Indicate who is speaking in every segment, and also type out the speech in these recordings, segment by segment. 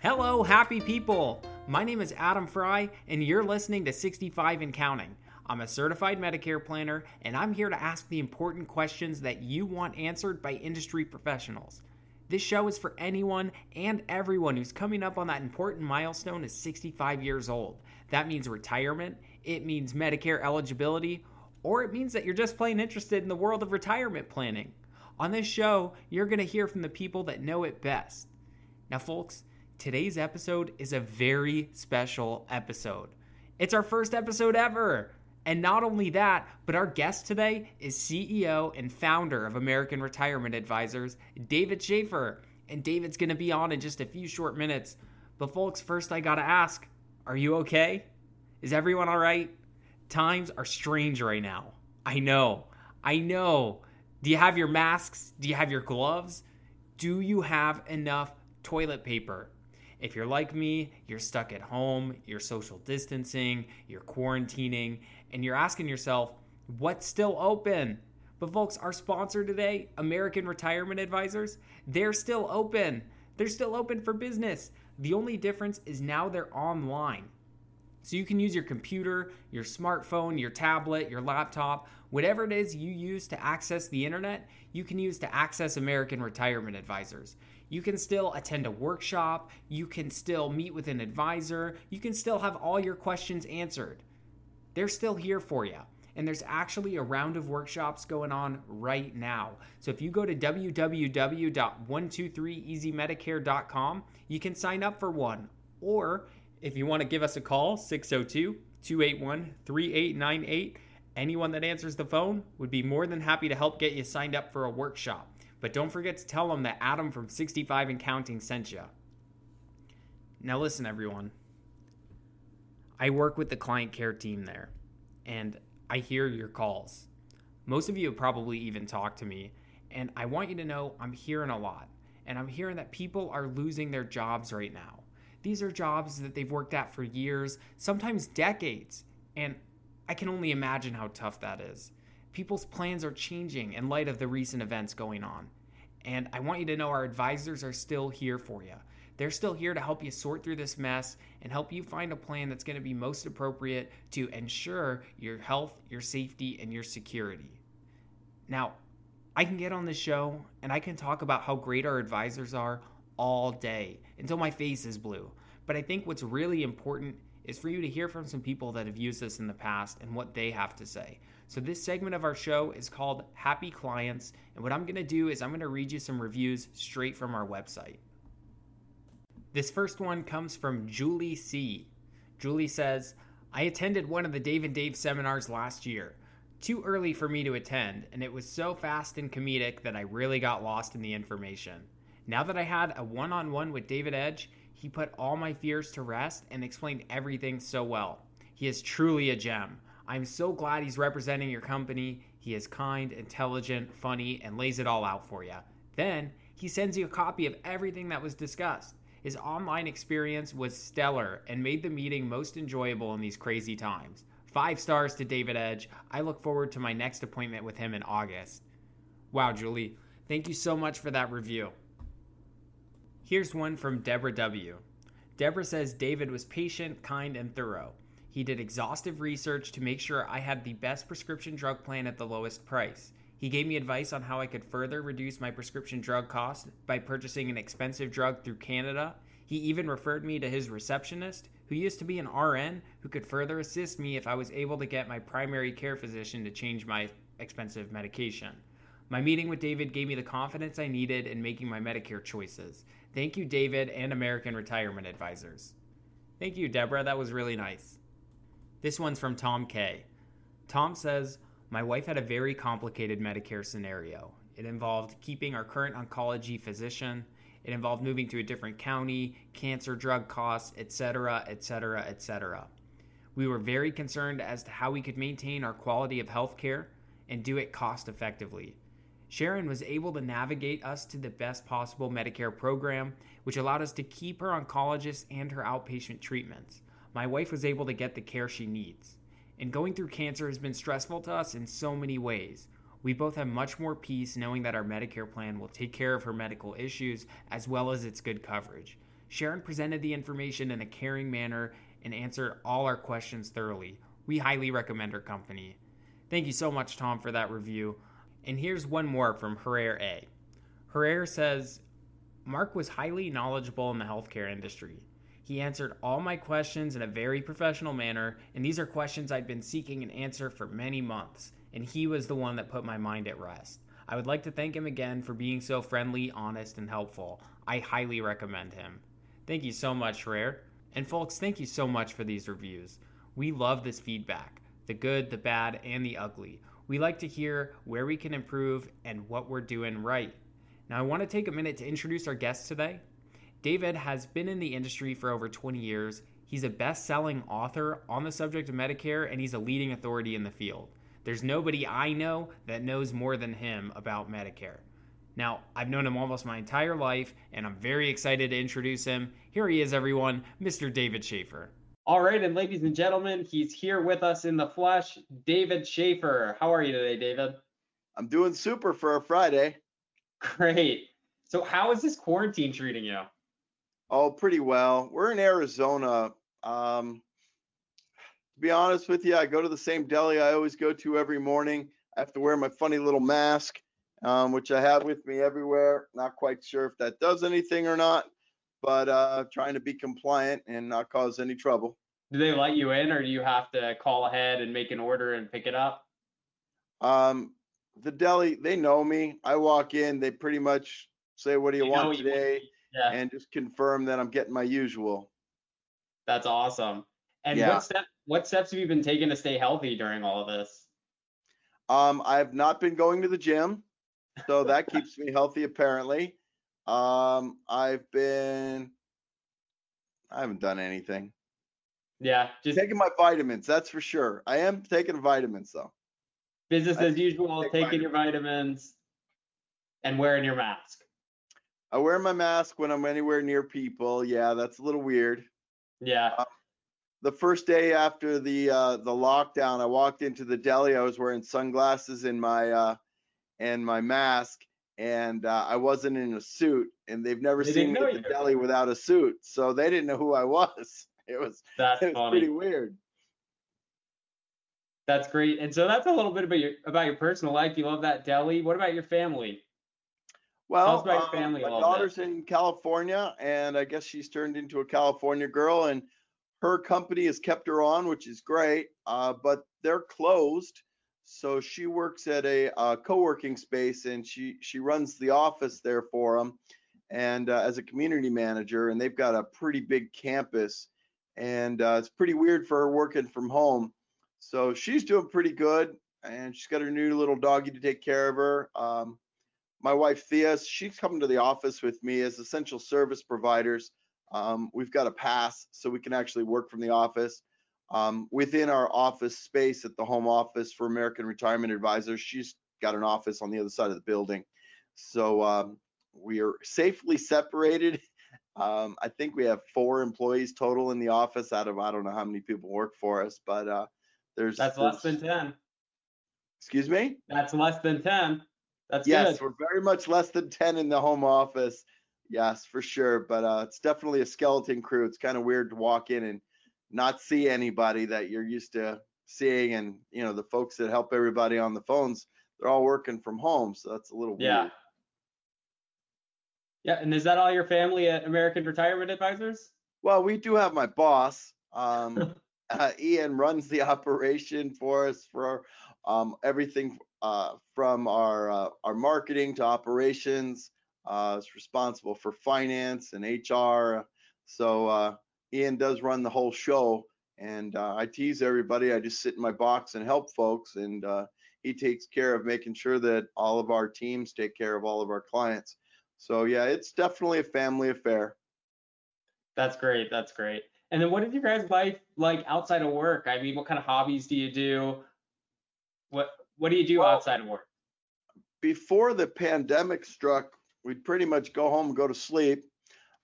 Speaker 1: Hello, happy people! My name is Adam Fry, and you're listening to 65 and Counting. I'm a certified Medicare planner, and I'm here to ask the important questions that you want answered by industry professionals. This show is for anyone and everyone who's coming up on that important milestone of 65 years old. That means retirement, it means Medicare eligibility, or it means that you're just plain interested in the world of retirement planning. On this show, you're going to hear from the people that know it best. Now, folks, today's episode is a very special episode. It's our first episode ever. And not only that, but our guest today is CEO and founder of American Retirement Advisors, David Schaefer. And David's going to be on in just a few short minutes. But, folks, first I got to ask are you okay? Is everyone all right? Times are strange right now. I know. I know. Do you have your masks? Do you have your gloves? Do you have enough toilet paper? If you're like me, you're stuck at home, you're social distancing, you're quarantining, and you're asking yourself, what's still open? But, folks, our sponsor today, American Retirement Advisors, they're still open. They're still open for business. The only difference is now they're online. So you can use your computer, your smartphone, your tablet, your laptop, whatever it is you use to access the internet, you can use to access American Retirement Advisors. You can still attend a workshop, you can still meet with an advisor, you can still have all your questions answered. They're still here for you. And there's actually a round of workshops going on right now. So if you go to www.123easymedicare.com, you can sign up for one. Or if you want to give us a call, 602 281 3898, anyone that answers the phone would be more than happy to help get you signed up for a workshop. But don't forget to tell them that Adam from 65 and Counting sent you. Now, listen, everyone. I work with the client care team there, and I hear your calls. Most of you have probably even talked to me, and I want you to know I'm hearing a lot. And I'm hearing that people are losing their jobs right now. These are jobs that they've worked at for years, sometimes decades. And I can only imagine how tough that is. People's plans are changing in light of the recent events going on. And I want you to know our advisors are still here for you. They're still here to help you sort through this mess and help you find a plan that's going to be most appropriate to ensure your health, your safety, and your security. Now, I can get on the show and I can talk about how great our advisors are all day until my face is blue. But I think what's really important is for you to hear from some people that have used this in the past and what they have to say. So, this segment of our show is called Happy Clients. And what I'm going to do is I'm going to read you some reviews straight from our website. This first one comes from Julie C. Julie says, I attended one of the Dave and Dave seminars last year. Too early for me to attend, and it was so fast and comedic that I really got lost in the information. Now that I had a one on one with David Edge, he put all my fears to rest and explained everything so well. He is truly a gem. I'm so glad he's representing your company. He is kind, intelligent, funny, and lays it all out for you. Then, he sends you a copy of everything that was discussed. His online experience was stellar and made the meeting most enjoyable in these crazy times. Five stars to David Edge. I look forward to my next appointment with him in August. Wow, Julie, thank you so much for that review. Here's one from Deborah W. Deborah says David was patient, kind, and thorough. He did exhaustive research to make sure I had the best prescription drug plan at the lowest price. He gave me advice on how I could further reduce my prescription drug costs by purchasing an expensive drug through Canada. He even referred me to his receptionist, who used to be an RN, who could further assist me if I was able to get my primary care physician to change my expensive medication. My meeting with David gave me the confidence I needed in making my Medicare choices. Thank you, David and American Retirement Advisors. Thank you, Deborah. That was really nice. This one's from Tom K. Tom says, My wife had a very complicated Medicare scenario. It involved keeping our current oncology physician, it involved moving to a different county, cancer drug costs, etc., etc., etc. We were very concerned as to how we could maintain our quality of health care and do it cost effectively. Sharon was able to navigate us to the best possible Medicare program, which allowed us to keep her oncologist and her outpatient treatments. My wife was able to get the care she needs. And going through cancer has been stressful to us in so many ways. We both have much more peace knowing that our Medicare plan will take care of her medical issues as well as its good coverage. Sharon presented the information in a caring manner and answered all our questions thoroughly. We highly recommend her company. Thank you so much, Tom, for that review. And here's one more from Herrera A. Herrera says Mark was highly knowledgeable in the healthcare industry. He answered all my questions in a very professional manner, and these are questions I'd been seeking an answer for many months, and he was the one that put my mind at rest. I would like to thank him again for being so friendly, honest, and helpful. I highly recommend him. Thank you so much, Rare. And folks, thank you so much for these reviews. We love this feedback the good, the bad, and the ugly. We like to hear where we can improve and what we're doing right. Now, I want to take a minute to introduce our guest today. David has been in the industry for over 20 years. He's a best selling author on the subject of Medicare, and he's a leading authority in the field. There's nobody I know that knows more than him about Medicare. Now, I've known him almost my entire life, and I'm very excited to introduce him. Here he is, everyone, Mr. David Schaefer. All right, and ladies and gentlemen, he's here with us in the flesh, David Schaefer. How are you today, David?
Speaker 2: I'm doing super for a Friday.
Speaker 1: Great. So, how is this quarantine treating you?
Speaker 2: Oh, pretty well. We're in Arizona. Um, to be honest with you, I go to the same deli I always go to every morning. I have to wear my funny little mask, um, which I have with me everywhere. Not quite sure if that does anything or not, but uh, trying to be compliant and not cause any trouble.
Speaker 1: Do they let you in, or do you have to call ahead and make an order and pick it up?
Speaker 2: Um, the deli, they know me. I walk in, they pretty much say, "What do you, you want today?" You yeah. and just confirm that I'm getting my usual.
Speaker 1: That's awesome. And yeah. what step what steps have you been taking to stay healthy during all of this?
Speaker 2: Um, I've not been going to the gym, so that keeps me healthy apparently. Um, I've been I haven't done anything.
Speaker 1: Yeah,
Speaker 2: just taking my vitamins, that's for sure. I am taking vitamins though.
Speaker 1: Business as usual, taking vitamins. your vitamins and wearing your mask.
Speaker 2: I wear my mask when I'm anywhere near people. Yeah, that's a little weird.
Speaker 1: Yeah. Uh,
Speaker 2: the first day after the uh, the lockdown, I walked into the deli. I was wearing sunglasses and my uh, and my mask, and uh, I wasn't in a suit. And they've never they seen me at the deli without a suit, so they didn't know who I was. It was that's it was pretty weird.
Speaker 1: That's great. And so that's a little bit about your about your personal life. You love that deli. What about your family?
Speaker 2: Well, uh, my daughter's bit. in California, and I guess she's turned into a California girl, and her company has kept her on, which is great. Uh, but they're closed, so she works at a uh, co-working space, and she she runs the office there for them, and uh, as a community manager, and they've got a pretty big campus, and uh, it's pretty weird for her working from home. So she's doing pretty good, and she's got her new little doggy to take care of her. Um, my wife Thea, she's coming to the office with me as essential service providers. Um, we've got a pass so we can actually work from the office. Um, within our office space at the home office for American Retirement Advisors, she's got an office on the other side of the building. So um, we are safely separated. Um, I think we have four employees total in the office out of I don't know how many people work for us, but uh, there's
Speaker 1: that's
Speaker 2: there's,
Speaker 1: less than ten.
Speaker 2: Excuse me?
Speaker 1: That's less than ten. That's
Speaker 2: yes,
Speaker 1: good.
Speaker 2: we're very much less than 10 in the home office. Yes, for sure. But uh, it's definitely a skeleton crew. It's kind of weird to walk in and not see anybody that you're used to seeing. And, you know, the folks that help everybody on the phones, they're all working from home. So that's a little
Speaker 1: yeah.
Speaker 2: weird.
Speaker 1: Yeah. And is that all your family at American Retirement Advisors?
Speaker 2: Well, we do have my boss. Um, uh, Ian runs the operation for us for um, everything uh, from our uh, our marketing to operations. Uh, is responsible for finance and HR. So uh, Ian does run the whole show, and uh, I tease everybody. I just sit in my box and help folks, and uh, he takes care of making sure that all of our teams take care of all of our clients. So yeah, it's definitely a family affair.
Speaker 1: That's great. That's great. And then what is your guys' life like outside of work? I mean, what kind of hobbies do you do? What what do you do well, outside of work?
Speaker 2: Before the pandemic struck, we'd pretty much go home and go to sleep.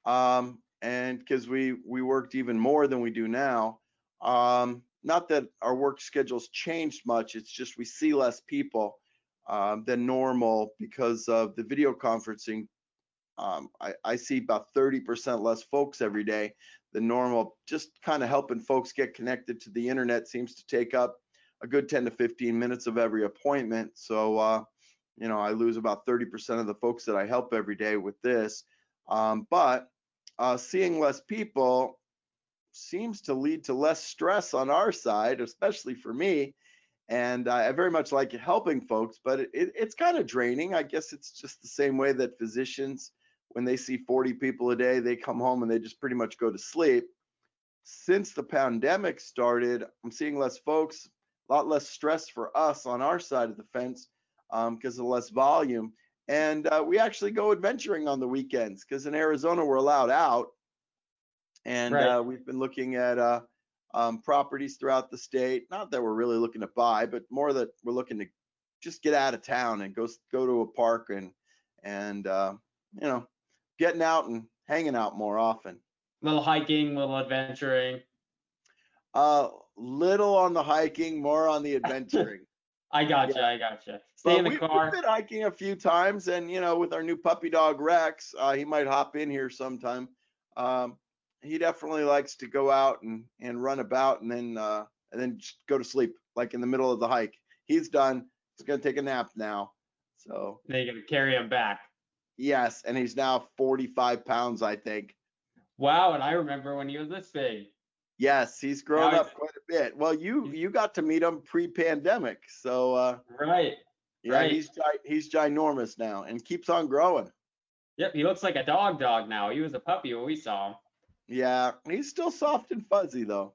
Speaker 2: Um, and because we we worked even more than we do now. Um, not that our work schedules changed much. It's just we see less people um, than normal because of the video conferencing um, I, I see about 30% less folks every day than normal. Just kind of helping folks get connected to the internet seems to take up a good 10 to 15 minutes of every appointment. So, uh, you know, I lose about 30% of the folks that I help every day with this. Um, but uh, seeing less people seems to lead to less stress on our side, especially for me. And uh, I very much like helping folks, but it, it, it's kind of draining. I guess it's just the same way that physicians, when they see 40 people a day, they come home and they just pretty much go to sleep. Since the pandemic started, I'm seeing less folks, a lot less stress for us on our side of the fence because um, of less volume. And uh, we actually go adventuring on the weekends because in Arizona we're allowed out and right. uh, we've been looking at uh, um, properties throughout the state. Not that we're really looking to buy, but more that we're looking to just get out of town and go go to a park and and uh, you know getting out and hanging out more often.
Speaker 1: Little hiking, little adventuring.
Speaker 2: Uh, little on the hiking, more on the adventuring.
Speaker 1: I gotcha. Yeah. I gotcha. Stay in the
Speaker 2: we,
Speaker 1: car.
Speaker 2: We've been hiking a few times, and you know, with our new puppy dog Rex, uh, he might hop in here sometime. Um, he definitely likes to go out and and run about and then uh and then just go to sleep like in the middle of the hike. He's done. He's gonna take a nap now. So
Speaker 1: then you're gonna carry him back.
Speaker 2: Yes, and he's now 45 pounds, I think.
Speaker 1: Wow, and I remember when he was this big.
Speaker 2: Yes, he's grown now up quite bit. Well, you you got to meet him pre-pandemic, so uh,
Speaker 1: right.
Speaker 2: Yeah, right. he's he's ginormous now and keeps on growing.
Speaker 1: Yep, he looks like a dog dog now. He was a puppy when we saw him.
Speaker 2: Yeah, he's still soft and fuzzy though.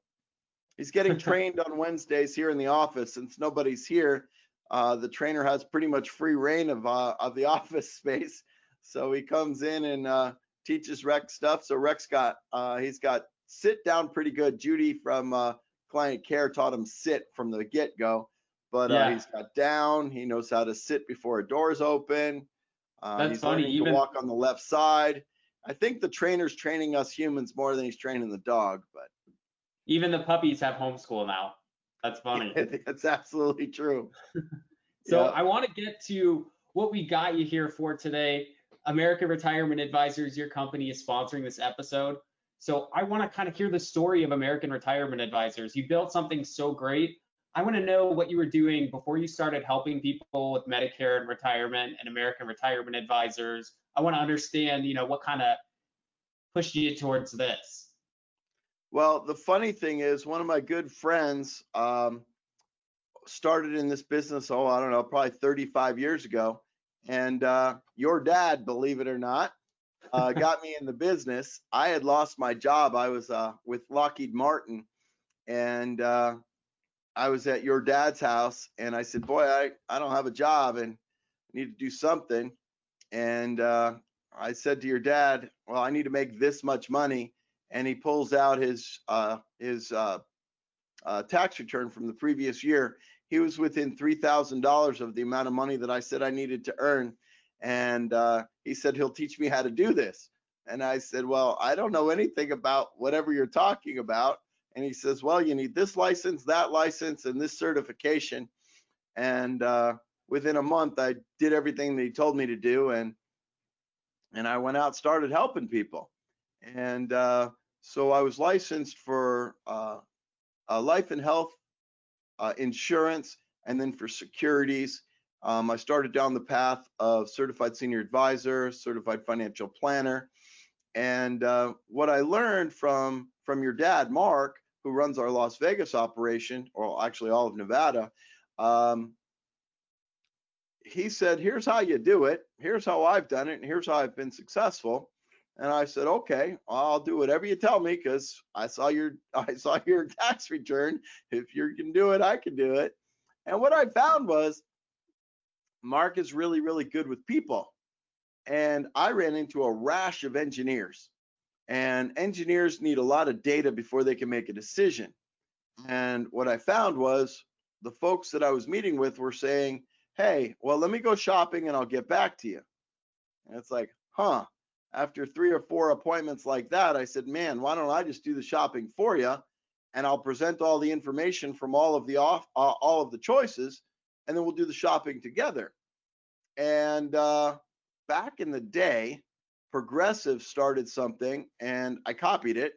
Speaker 2: He's getting trained on Wednesdays here in the office since nobody's here. Uh, the trainer has pretty much free reign of uh, of the office space, so he comes in and uh, teaches Rex stuff. So Rex got uh, he's got sit down pretty good. Judy from uh, client care taught him sit from the get go, but uh, he's got down. He knows how to sit before a door's open.
Speaker 1: That's
Speaker 2: he's
Speaker 1: funny.
Speaker 2: Even... to walk on the left side. I think the trainer's training us humans more than he's training the dog, but
Speaker 1: even the puppies have homeschool now. That's funny.
Speaker 2: That's absolutely true.
Speaker 1: so I want to get to what we got you here for today. American Retirement Advisors, your company is sponsoring this episode. So I want to kind of hear the story of American Retirement Advisors. You built something so great. I want to know what you were doing before you started helping people with Medicare and retirement and American Retirement Advisors. I want to understand, you know, what kind of pushed you towards this.
Speaker 2: Well, the funny thing is, one of my good friends um, started in this business. Oh, I don't know, probably 35 years ago, and uh, your dad, believe it or not, uh, got me in the business. I had lost my job. I was uh, with Lockheed Martin, and uh, I was at your dad's house, and I said, "Boy, I I don't have a job, and I need to do something." And uh, I said to your dad, "Well, I need to make this much money," and he pulls out his uh, his uh, tax return from the previous year. He was within three thousand dollars of the amount of money that I said I needed to earn, and uh, he said he'll teach me how to do this. And I said, "Well, I don't know anything about whatever you're talking about." And he says, "Well, you need this license, that license, and this certification." And uh, within a month I did everything that he told me to do and and I went out started helping people and uh, so I was licensed for uh, life and health uh, insurance and then for securities um, I started down the path of certified senior advisor certified financial planner and uh, what I learned from from your dad Mark who runs our Las Vegas operation or actually all of Nevada um, he said, Here's how you do it. Here's how I've done it. And here's how I've been successful. And I said, Okay, I'll do whatever you tell me because I saw your I saw your tax return. If you can do it, I can do it. And what I found was Mark is really, really good with people. And I ran into a rash of engineers. And engineers need a lot of data before they can make a decision. And what I found was the folks that I was meeting with were saying, hey, well, let me go shopping and I'll get back to you. And it's like, huh. After three or four appointments like that, I said, man, why don't I just do the shopping for you? And I'll present all the information from all of the off, uh, all of the choices, and then we'll do the shopping together. And uh, back in the day, Progressive started something and I copied it.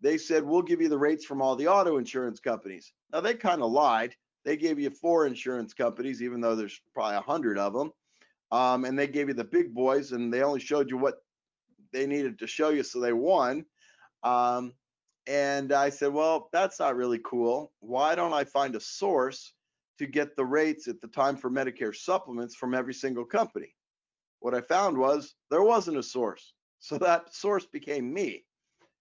Speaker 2: They said, we'll give you the rates from all the auto insurance companies. Now, they kind of lied. They gave you four insurance companies, even though there's probably a hundred of them. Um, and they gave you the big boys, and they only showed you what they needed to show you, so they won. Um, and I said, well, that's not really cool. Why don't I find a source to get the rates at the time for Medicare supplements from every single company? What I found was there wasn't a source. So that source became me.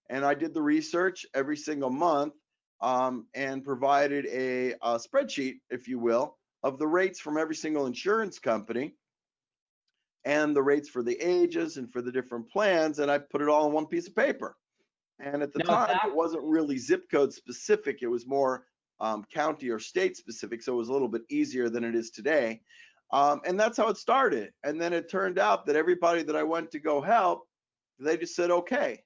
Speaker 2: And I did the research every single month um, and provided a, a spreadsheet, if you will, of the rates from every single insurance company and the rates for the ages and for the different plans. And I put it all in one piece of paper. And at the now, time, that... it wasn't really zip code specific. It was more um, county or state specific. So it was a little bit easier than it is today. Um, and that's how it started. And then it turned out that everybody that I went to go help, they just said, okay,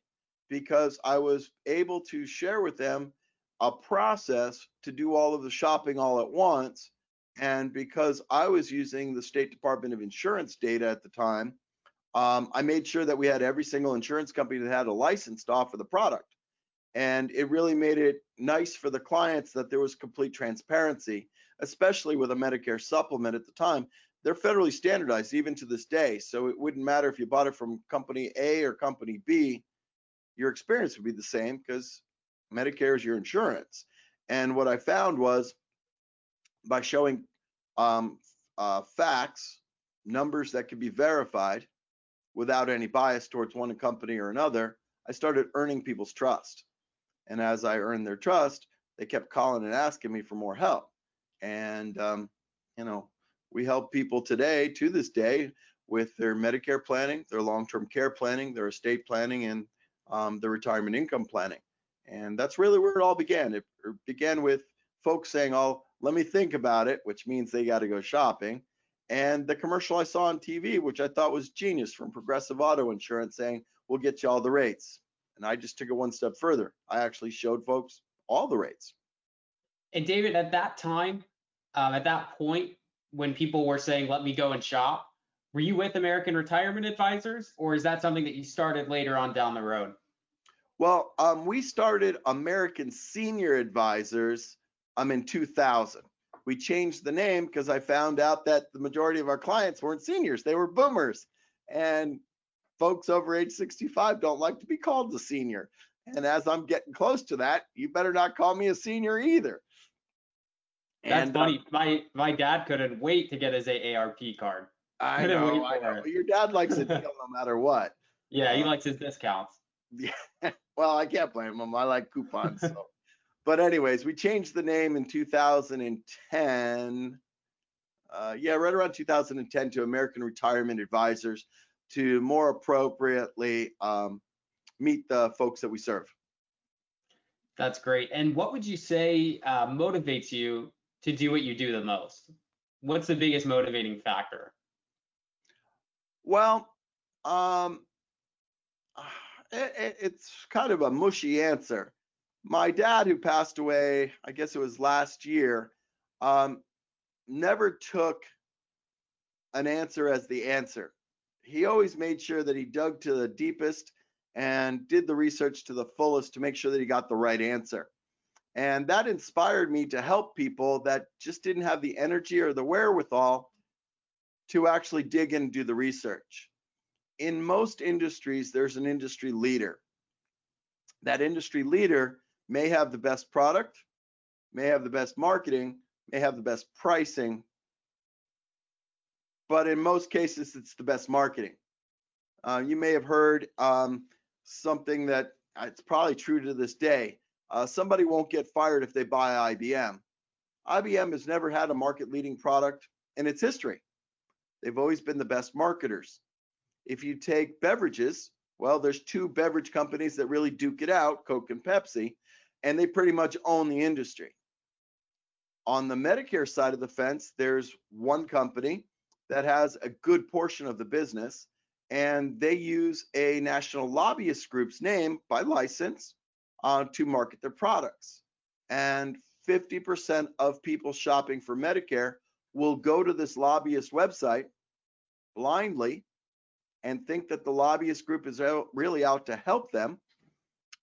Speaker 2: because I was able to share with them a process to do all of the shopping all at once. And because I was using the State Department of Insurance data at the time, um, I made sure that we had every single insurance company that had a license to offer the product. And it really made it nice for the clients that there was complete transparency, especially with a Medicare supplement at the time. They're federally standardized even to this day. So it wouldn't matter if you bought it from company A or company B, your experience would be the same because Medicare is your insurance. And what I found was by showing um, uh, facts, numbers that could be verified, without any bias towards one company or another, I started earning people's trust. And as I earned their trust, they kept calling and asking me for more help. And, um, you know, we help people today to this day with their Medicare planning, their long term care planning, their estate planning, and um, their retirement income planning. And that's really where it all began. It began with folks saying, Oh, let me think about it, which means they got to go shopping and the commercial I saw on TV, which I thought was genius from Progressive Auto Insurance saying, we'll get you all the rates. And I just took it one step further. I actually showed folks all the rates.
Speaker 1: And David, at that time, um, at that point, when people were saying, let me go and shop, were you with American Retirement Advisors, or is that something that you started later on down the road?
Speaker 2: Well, um, we started American Senior Advisors um, in 2000 we changed the name because I found out that the majority of our clients weren't seniors, they were boomers. And folks over age 65 don't like to be called a senior. And as I'm getting close to that, you better not call me a senior either.
Speaker 1: That's and, uh, funny. Uh, my my dad couldn't wait to get his AARP card.
Speaker 2: I know, I know. Your dad likes a deal no matter what.
Speaker 1: Yeah, he uh, likes his discounts.
Speaker 2: Yeah. Well, I can't blame him. I like coupons. So but anyways, we changed the name in 2010. Uh, yeah, right around 2010 to American Retirement Advisors to more appropriately um, meet the folks that we serve.
Speaker 1: That's great. And what would you say uh, motivates you to do what you do the most? What's the biggest motivating factor?
Speaker 2: Well, um, it, it's kind of a mushy answer my dad, who passed away, I guess it was last year, um, never took an answer as the answer. He always made sure that he dug to the deepest and did the research to the fullest to make sure that he got the right answer. And that inspired me to help people that just didn't have the energy or the wherewithal to actually dig and do the research. In most industries, there's an industry leader. That industry leader may have the best product, may have the best marketing, may have the best pricing, but in most cases, it's the best marketing. Uh, you may have heard um, something that uh, it's probably true to this day. Uh, somebody won't get fired if they buy IBM. IBM has never had a market leading product in its history. They've always been the best marketers. If you take beverages, well, there's two beverage companies that really duke it out, Coke and Pepsi and they pretty much own the industry. On the Medicare side of the fence, there's one company that has a good portion of the business, and they use a national lobbyist group's name by license uh, to market their products. And 50% of people shopping for Medicare will go to this lobbyist website blindly and think that the lobbyist group is out, really out to help them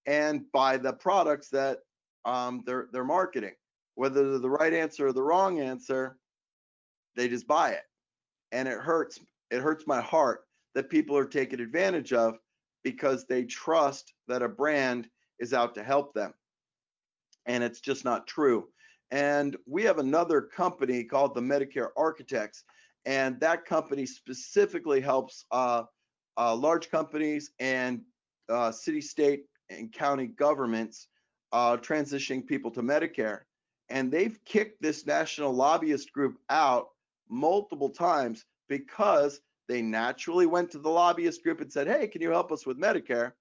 Speaker 2: and buy the products that um, they're they're marketing. Whether they're the right answer or the wrong answer, they just buy it, and it hurts. It hurts my heart that people are taken advantage of because they trust that a brand is out to help them, and it's just not true. And we have another company called the Medicare Architects, and that company specifically helps uh, uh, large companies and uh, city, state, and county governments uh, transitioning people to Medicare. And they've kicked this national lobbyist group out multiple times because they naturally went to the lobbyist group and said, Hey, can you help us with Medicare?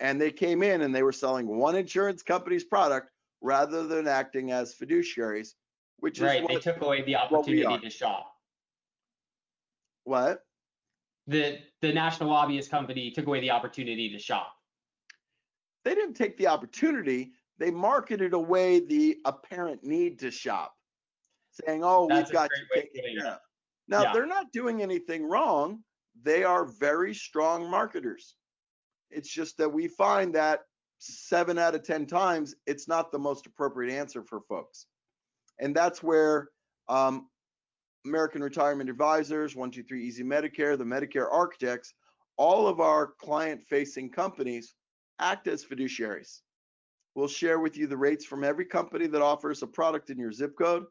Speaker 2: And they came in and they were selling one insurance company's product rather than acting as fiduciaries, which
Speaker 1: right.
Speaker 2: is right.
Speaker 1: They took away the opportunity to shop.
Speaker 2: What?
Speaker 1: The the national lobbyist company took away the opportunity to shop.
Speaker 2: They didn't take the opportunity. They marketed away the apparent need to shop, saying, "Oh,
Speaker 1: That's
Speaker 2: we've got to take it." Yeah. Now yeah. they're not doing anything wrong. They are very strong marketers. It's just that we find that seven out of 10 times, it's not the most appropriate answer for folks. And that's where um, American Retirement Advisors, 123 Easy Medicare, the Medicare Architects, all of our client facing companies act as fiduciaries. We'll share with you the rates from every company that offers a product in your zip code.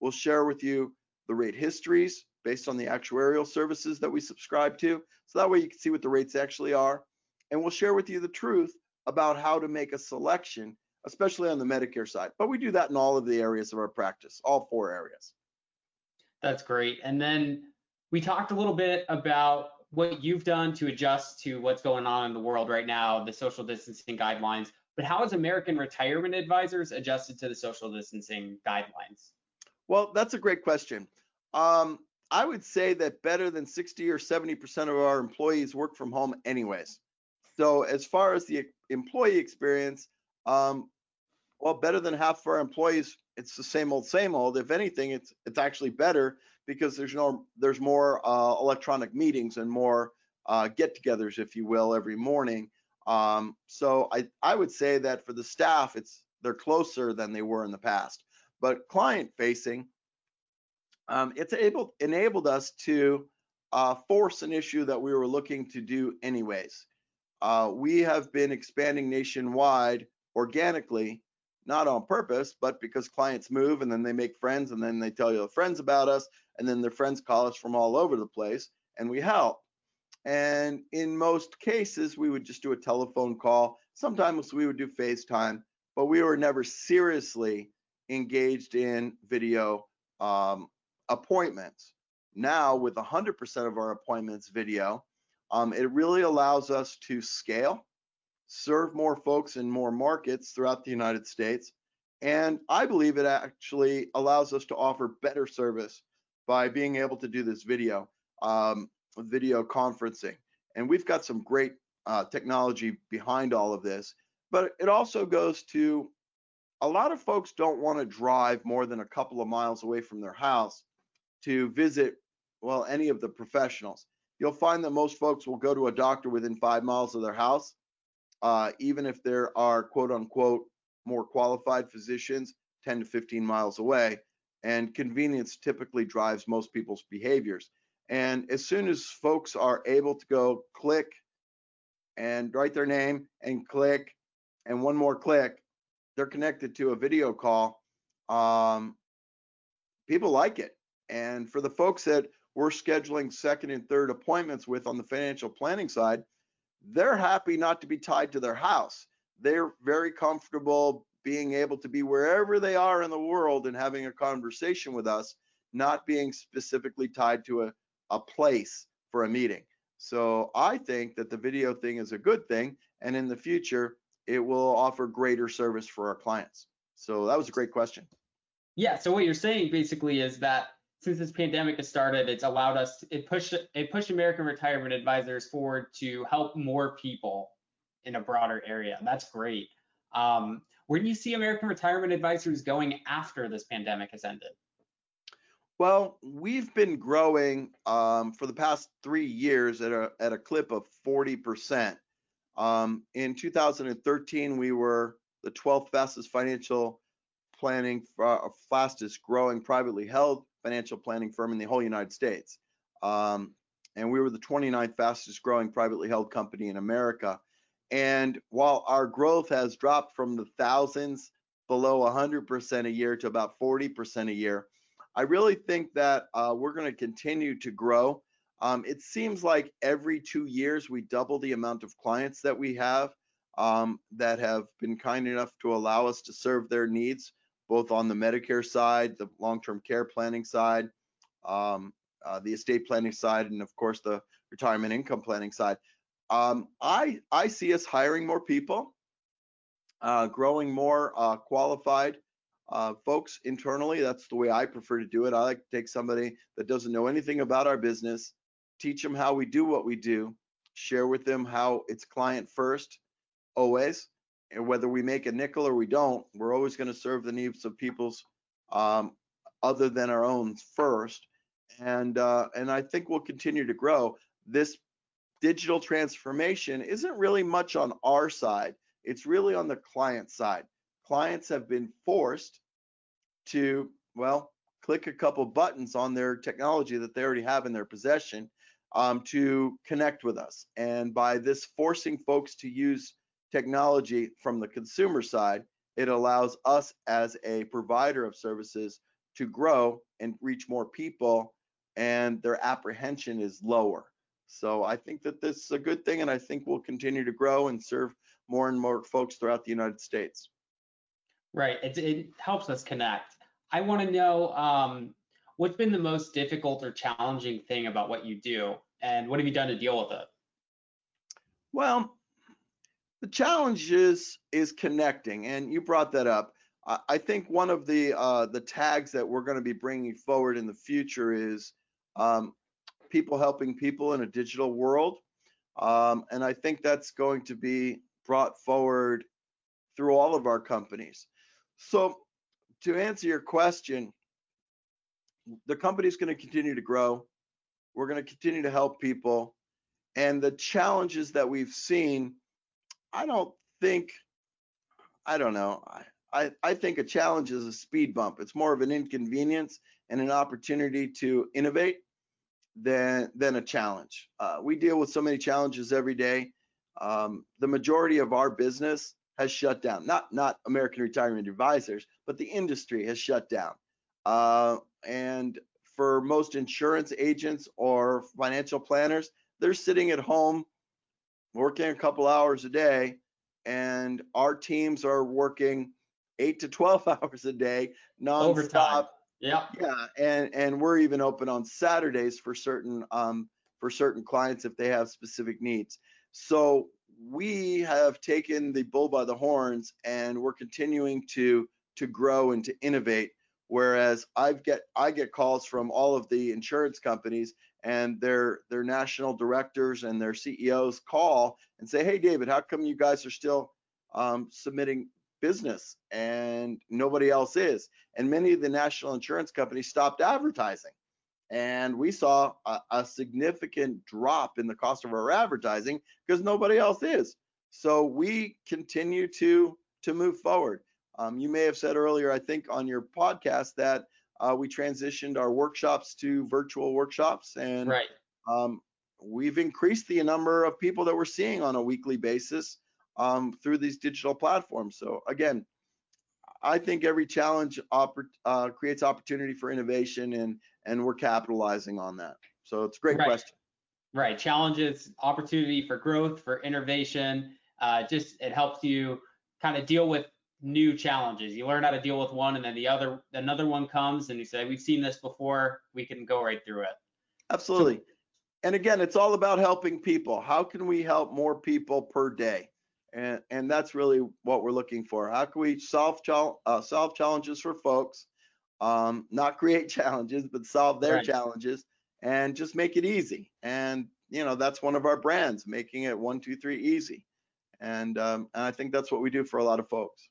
Speaker 2: We'll share with you the rate histories based on the actuarial services that we subscribe to. So that way you can see what the rates actually are. And we'll share with you the truth about how to make a selection, especially on the Medicare side. But we do that in all of the areas of our practice, all four areas.
Speaker 1: That's great. And then we talked a little bit about what you've done to adjust to what's going on in the world right now, the social distancing guidelines. But how has American Retirement Advisors adjusted to the social distancing guidelines?
Speaker 2: Well, that's a great question. Um, I would say that better than 60 or 70% of our employees work from home anyways. So as far as the employee experience, um, well, better than half of our employees, it's the same old, same old. If anything, it's it's actually better because there's no there's more uh, electronic meetings and more uh, get-togethers, if you will, every morning. Um, so I I would say that for the staff, it's they're closer than they were in the past. But client-facing, um, it's able enabled us to uh, force an issue that we were looking to do anyways. Uh, we have been expanding nationwide organically, not on purpose, but because clients move and then they make friends and then they tell your friends about us and then their friends call us from all over the place and we help. And in most cases, we would just do a telephone call. Sometimes we would do FaceTime, but we were never seriously engaged in video um, appointments. Now, with 100% of our appointments video, um, it really allows us to scale, serve more folks in more markets throughout the United States. And I believe it actually allows us to offer better service by being able to do this video, um, video conferencing. And we've got some great uh, technology behind all of this. But it also goes to a lot of folks don't want to drive more than a couple of miles away from their house to visit, well, any of the professionals you'll find that most folks will go to a doctor within five miles of their house, uh, even if there are quote unquote more qualified physicians 10 to 15 miles away. And convenience typically drives most people's behaviors. And as soon as folks are able to go click and write their name and click and one more click, they're connected to a video call. Um, people like it. And for the folks that we're scheduling second and third appointments with on the financial planning side, they're happy not to be tied to their house. They're very comfortable being able to be wherever they are in the world and having a conversation with us, not being specifically tied to a, a place for a meeting. So I think that the video thing is a good thing. And in the future, it will offer greater service for our clients. So that was a great question.
Speaker 1: Yeah. So what you're saying basically is that since this pandemic has started, it's allowed us to, it pushed it pushed American Retirement Advisors forward to help more people in a broader area. That's great. Um, where do you see American Retirement Advisors going after this pandemic has ended?
Speaker 2: Well, we've been growing um, for the past three years at a at a clip of 40%. Um, in 2013, we were the 12th fastest financial planning, uh, fastest growing privately held financial planning firm in the whole United States. Um, and we were the 29th fastest growing privately held company in America. And while our growth has dropped from the thousands below 100% a year to about 40% a year, I really think that uh, we're going to continue to grow. Um, it seems like every two years we double the amount of clients that we have um, that have been kind enough to allow us to serve their needs, both on the Medicare side, the long-term care planning side, um, uh, the estate planning side, and of course the retirement income planning side. Um, I I see us hiring more people, uh, growing more uh, qualified uh, folks internally. That's the way I prefer to do it. I like to take somebody that doesn't know anything about our business, teach them how we do what we do, share with them how it's client first, always. And whether we make a nickel or we don't, we're always going to serve the needs of people's um, other than our own first. And uh, and I think we'll continue to grow. This digital transformation isn't really much on our side. It's really on the client side. Clients have been forced to, well, click a couple buttons on their technology that they already have in their possession um, to connect with us. And by this forcing folks to use technology from the consumer side, it allows us as a provider of services to grow and reach more people, and their apprehension is lower. So I think that this is a good thing, and I think we'll continue to grow and serve more and more folks throughout the United States.
Speaker 1: Right. It, it helps us connect. I want to know um, what's been the most difficult or challenging thing about what you do, and what have you done to deal with it?
Speaker 2: Well, the challenge is is connecting, and you brought that up. I, I think one of the uh, the tags that we're going to be bringing forward in the future is um, people helping people in a digital world, um, and I think that's going to be brought forward through all of our companies. So, to answer your question, the company is going to continue to grow. We're going to continue to help people, and the challenges that we've seen I don't think, I don't know. I, I think a challenge is a speed bump. It's more of an inconvenience and an opportunity to innovate than than a challenge. Uh, we deal with so many challenges every day. Um, the majority of our business has shut down. Not not American Retirement Advisors, but the industry has shut down. Uh, and for most insurance agents or financial planners, they're sitting at home working a couple hours a day, and our teams are working eight to 12 hours a day nonstop. Overtime.
Speaker 1: Yeah.
Speaker 2: Yeah. And, and we're even open on Saturdays for certain, um, for certain clients if they have specific needs. So we have taken the bull by the horns and we're continuing to, to grow and to innovate. Whereas I've get, I get calls from all of the insurance companies and their their national directors and their CEOs call and say, "Hey, David, how come you guys are still um, submitting business and nobody else is?" And many of the national insurance companies stopped advertising, and we saw a, a significant drop in the cost of our advertising because nobody else is. So we continue to to move forward. Um, you may have said earlier, I think, on your podcast that uh, we transitioned our workshops to virtual workshops, and
Speaker 1: right.
Speaker 2: um, we've increased the number of people that we're seeing on a weekly basis um, through these digital platforms. So again, I think every challenge oppor- uh, creates opportunity for innovation, and and we're capitalizing on that. So it's a great
Speaker 1: right.
Speaker 2: question.
Speaker 1: Right, challenges, opportunity for growth, for innovation. Uh, just it helps you kind of deal with new challenges. You learn how to deal with one, and then the other another one comes, and you say, "We've seen this before. We can go right through it."
Speaker 2: Absolutely. And again, it's all about helping people. How can we help more people per day? And and that's really what we're looking for. How can we solve uh, solve challenges for folks? Um, not create challenges, but solve their right. challenges, and just make it easy. And you know that's one of our brands, making it one, two, three easy. And um, and I think that's what we do for a lot of folks.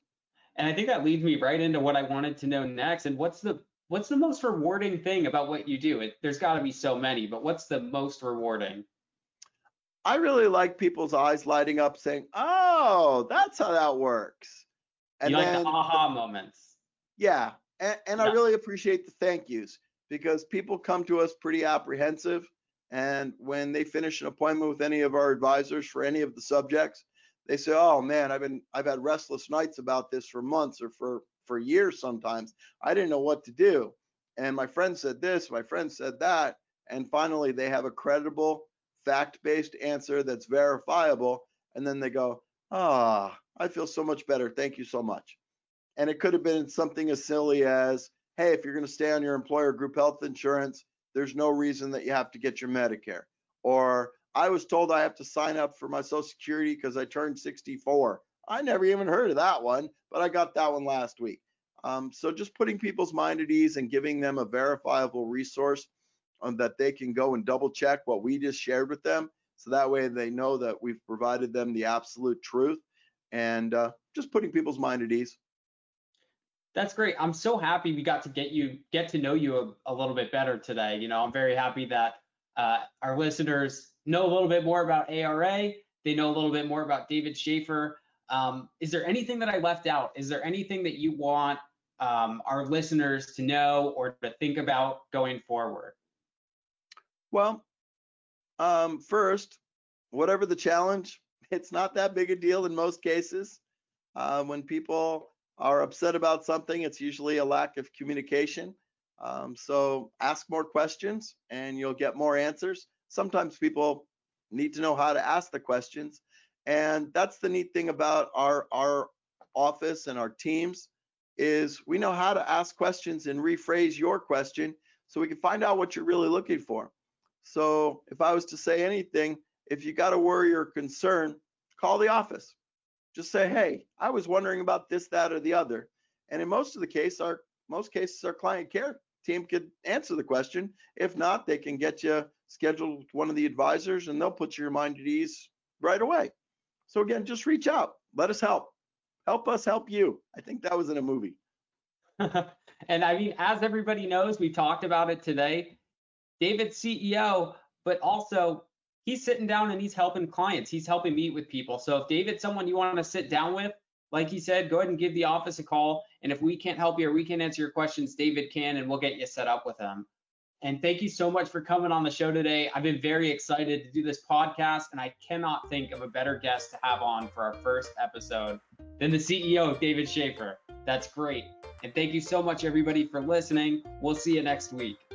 Speaker 1: And I think that leads me right into what I wanted to know next. And what's the what's the most rewarding thing about what you do? It, there's got to be so many, but what's the most rewarding?
Speaker 2: I really like people's eyes lighting up saying, "Oh, that's how that works."
Speaker 1: And you like then, the aha moments.
Speaker 2: Yeah, and, and yeah. I really appreciate the thank yous because people come to us pretty apprehensive, and when they finish an appointment with any of our advisors for any of the subjects, they say, "Oh man, I've been I've had restless nights about this for months or for for years sometimes. I didn't know what to do." And my friend said this, my friend said that, and finally they have a credible fact-based answer that's verifiable and then they go ah i feel so much better thank you so much and it could have been something as silly as hey if you're going to stay on your employer group health insurance there's no reason that you have to get your medicare or i was told i have to sign up for my social security because i turned 64 i never even heard of that one but i got that one last week um, so just putting people's mind at ease and giving them a verifiable resource um, that they can go and double check what we just shared with them. So that way they know that we've provided them the absolute truth and uh, just putting people's mind at ease.
Speaker 1: That's great. I'm so happy we got to get you get to know you a, a little bit better today. You know, I'm very happy that uh, our listeners know a little bit more about ARA. They know a little bit more about David Schaefer. Um, is there anything that I left out? Is there anything that you want um, our listeners to know or to think about going forward?
Speaker 2: Well, um, first, whatever the challenge, it's not that big a deal in most cases. Uh, when people are upset about something, it's usually a lack of communication. Um, so ask more questions and you'll get more answers. Sometimes people need to know how to ask the questions. And that's the neat thing about our, our office and our teams is we know how to ask questions and rephrase your question so we can find out what you're really looking for. So if I was to say anything, if you got a worry or concern, call the office. Just say, hey, I was wondering about this, that, or the other. And in most of the case, our most cases, our client care team could answer the question. If not, they can get you scheduled with one of the advisors and they'll put your mind at ease right away. So again, just reach out. Let us help. Help us help you. I think that was in a movie.
Speaker 1: and I mean, as everybody knows, we talked about it today. David's CEO, but also he's sitting down and he's helping clients. He's helping meet with people. So if David's someone you want to sit down with, like he said, go ahead and give the office a call. And if we can't help you or we can't answer your questions, David can, and we'll get you set up with him. And thank you so much for coming on the show today. I've been very excited to do this podcast, and I cannot think of a better guest to have on for our first episode than the CEO, David Schaefer. That's great. And thank you so much, everybody, for listening. We'll see you next week.